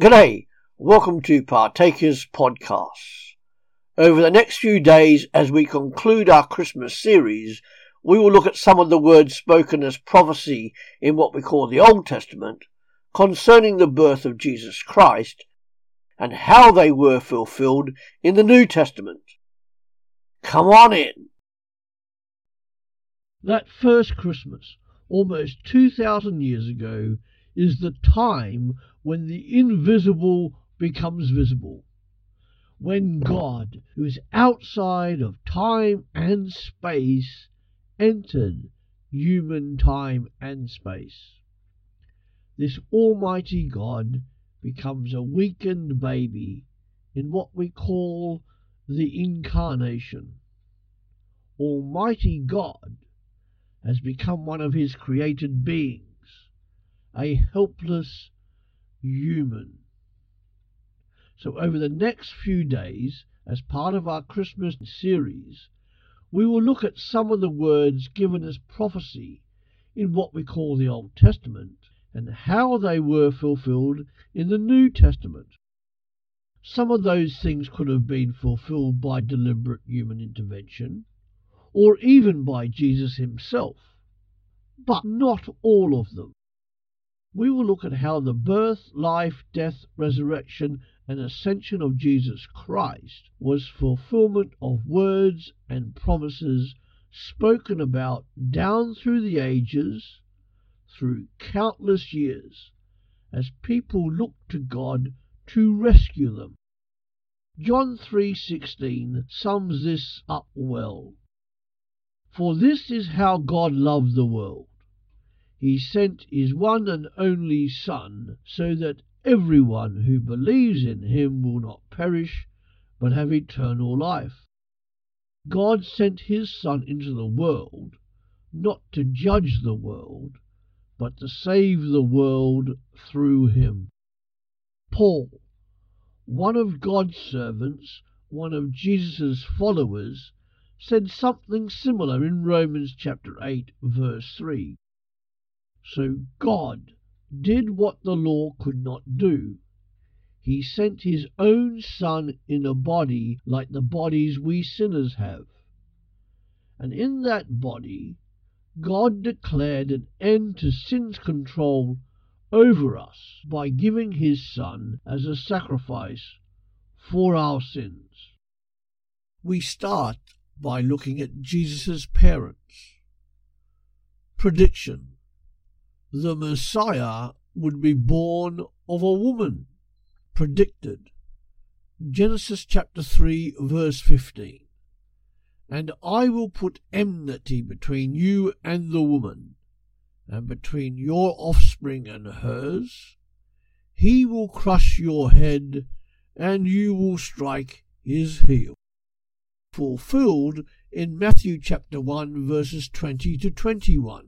G'day, welcome to Partakers Podcasts. Over the next few days, as we conclude our Christmas series, we will look at some of the words spoken as prophecy in what we call the Old Testament concerning the birth of Jesus Christ and how they were fulfilled in the New Testament. Come on in. That first Christmas, almost 2,000 years ago, is the time when the invisible becomes visible. When God, who is outside of time and space, entered human time and space. This Almighty God becomes a weakened baby in what we call the Incarnation. Almighty God has become one of His created beings a helpless human. So, over the next few days, as part of our Christmas series, we will look at some of the words given as prophecy in what we call the Old Testament and how they were fulfilled in the New Testament. Some of those things could have been fulfilled by deliberate human intervention, or even by Jesus himself, but not all of them we will look at how the birth, life, death, resurrection, and ascension of Jesus Christ was fulfillment of words and promises spoken about down through the ages, through countless years, as people looked to God to rescue them. John 3:16 sums this up well. For this is how God loved the world he sent his one and only Son, so that everyone who believes in him will not perish, but have eternal life. God sent his Son into the world, not to judge the world, but to save the world through him. Paul, one of God's servants, one of Jesus' followers, said something similar in Romans chapter 8, verse 3. So God did what the law could not do. He sent his own Son in a body like the bodies we sinners have. And in that body, God declared an end to sin's control over us by giving his Son as a sacrifice for our sins. We start by looking at Jesus' parents. Prediction the Messiah would be born of a woman, predicted. Genesis chapter 3, verse 15. And I will put enmity between you and the woman, and between your offspring and hers. He will crush your head, and you will strike his heel. Fulfilled in Matthew chapter 1, verses 20 to 21.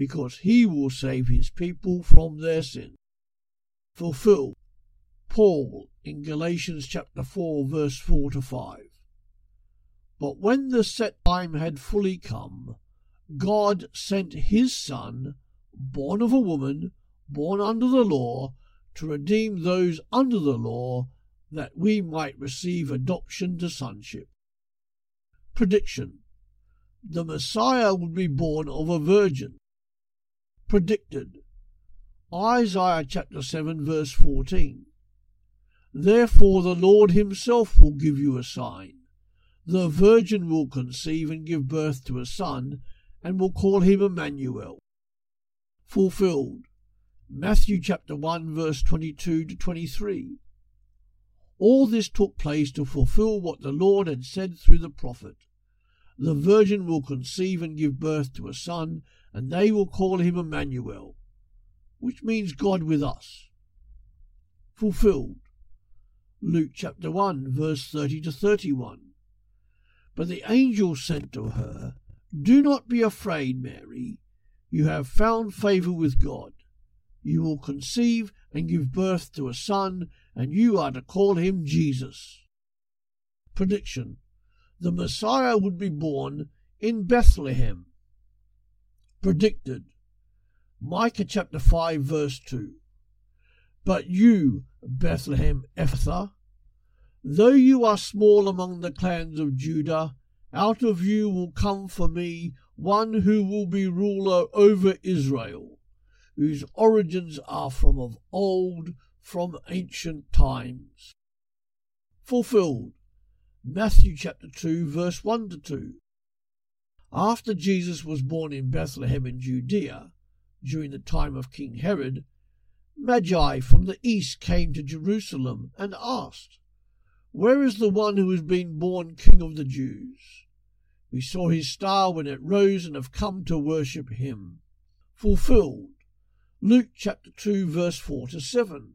because he will save his people from their sin. Fulfill Paul in Galatians chapter 4, verse 4 to 5. But when the set time had fully come, God sent his Son, born of a woman, born under the law, to redeem those under the law, that we might receive adoption to sonship. Prediction The Messiah would be born of a virgin predicted. Isaiah chapter 7, verse 14. Therefore the Lord himself will give you a sign. The virgin will conceive and give birth to a son, and will call him Emmanuel. Fulfilled. Matthew chapter 1, verse 22 to 23. All this took place to fulfill what the Lord had said through the prophet. The virgin will conceive and give birth to a son, and they will call him Emmanuel, which means God with us. Fulfilled. Luke chapter 1, verse 30 to 31. But the angel said to her, Do not be afraid, Mary. You have found favour with God. You will conceive and give birth to a son, and you are to call him Jesus. Prediction The Messiah would be born in Bethlehem. Predicted Micah chapter 5, verse 2. But you, Bethlehem Ephrathah, though you are small among the clans of Judah, out of you will come for me one who will be ruler over Israel, whose origins are from of old, from ancient times. Fulfilled. Matthew chapter 2, verse 1 to 2. After Jesus was born in Bethlehem in Judea, during the time of King Herod, Magi from the east came to Jerusalem and asked, Where is the one who has been born King of the Jews? We saw his star when it rose and have come to worship him. Fulfilled. Luke chapter 2, verse 4 to 7.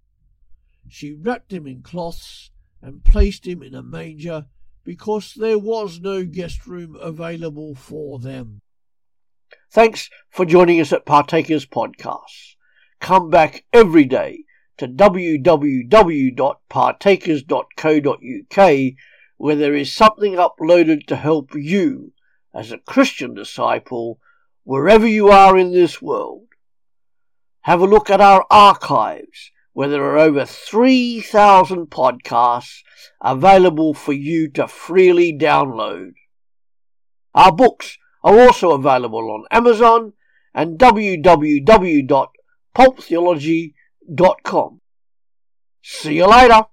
She wrapped him in cloths and placed him in a manger because there was no guest room available for them. Thanks for joining us at Partakers Podcasts. Come back every day to www.partakers.co.uk where there is something uploaded to help you as a Christian disciple wherever you are in this world. Have a look at our archives where there are over 3,000 podcasts available for you to freely download. Our books are also available on Amazon and www.pulptheology.com. See you later.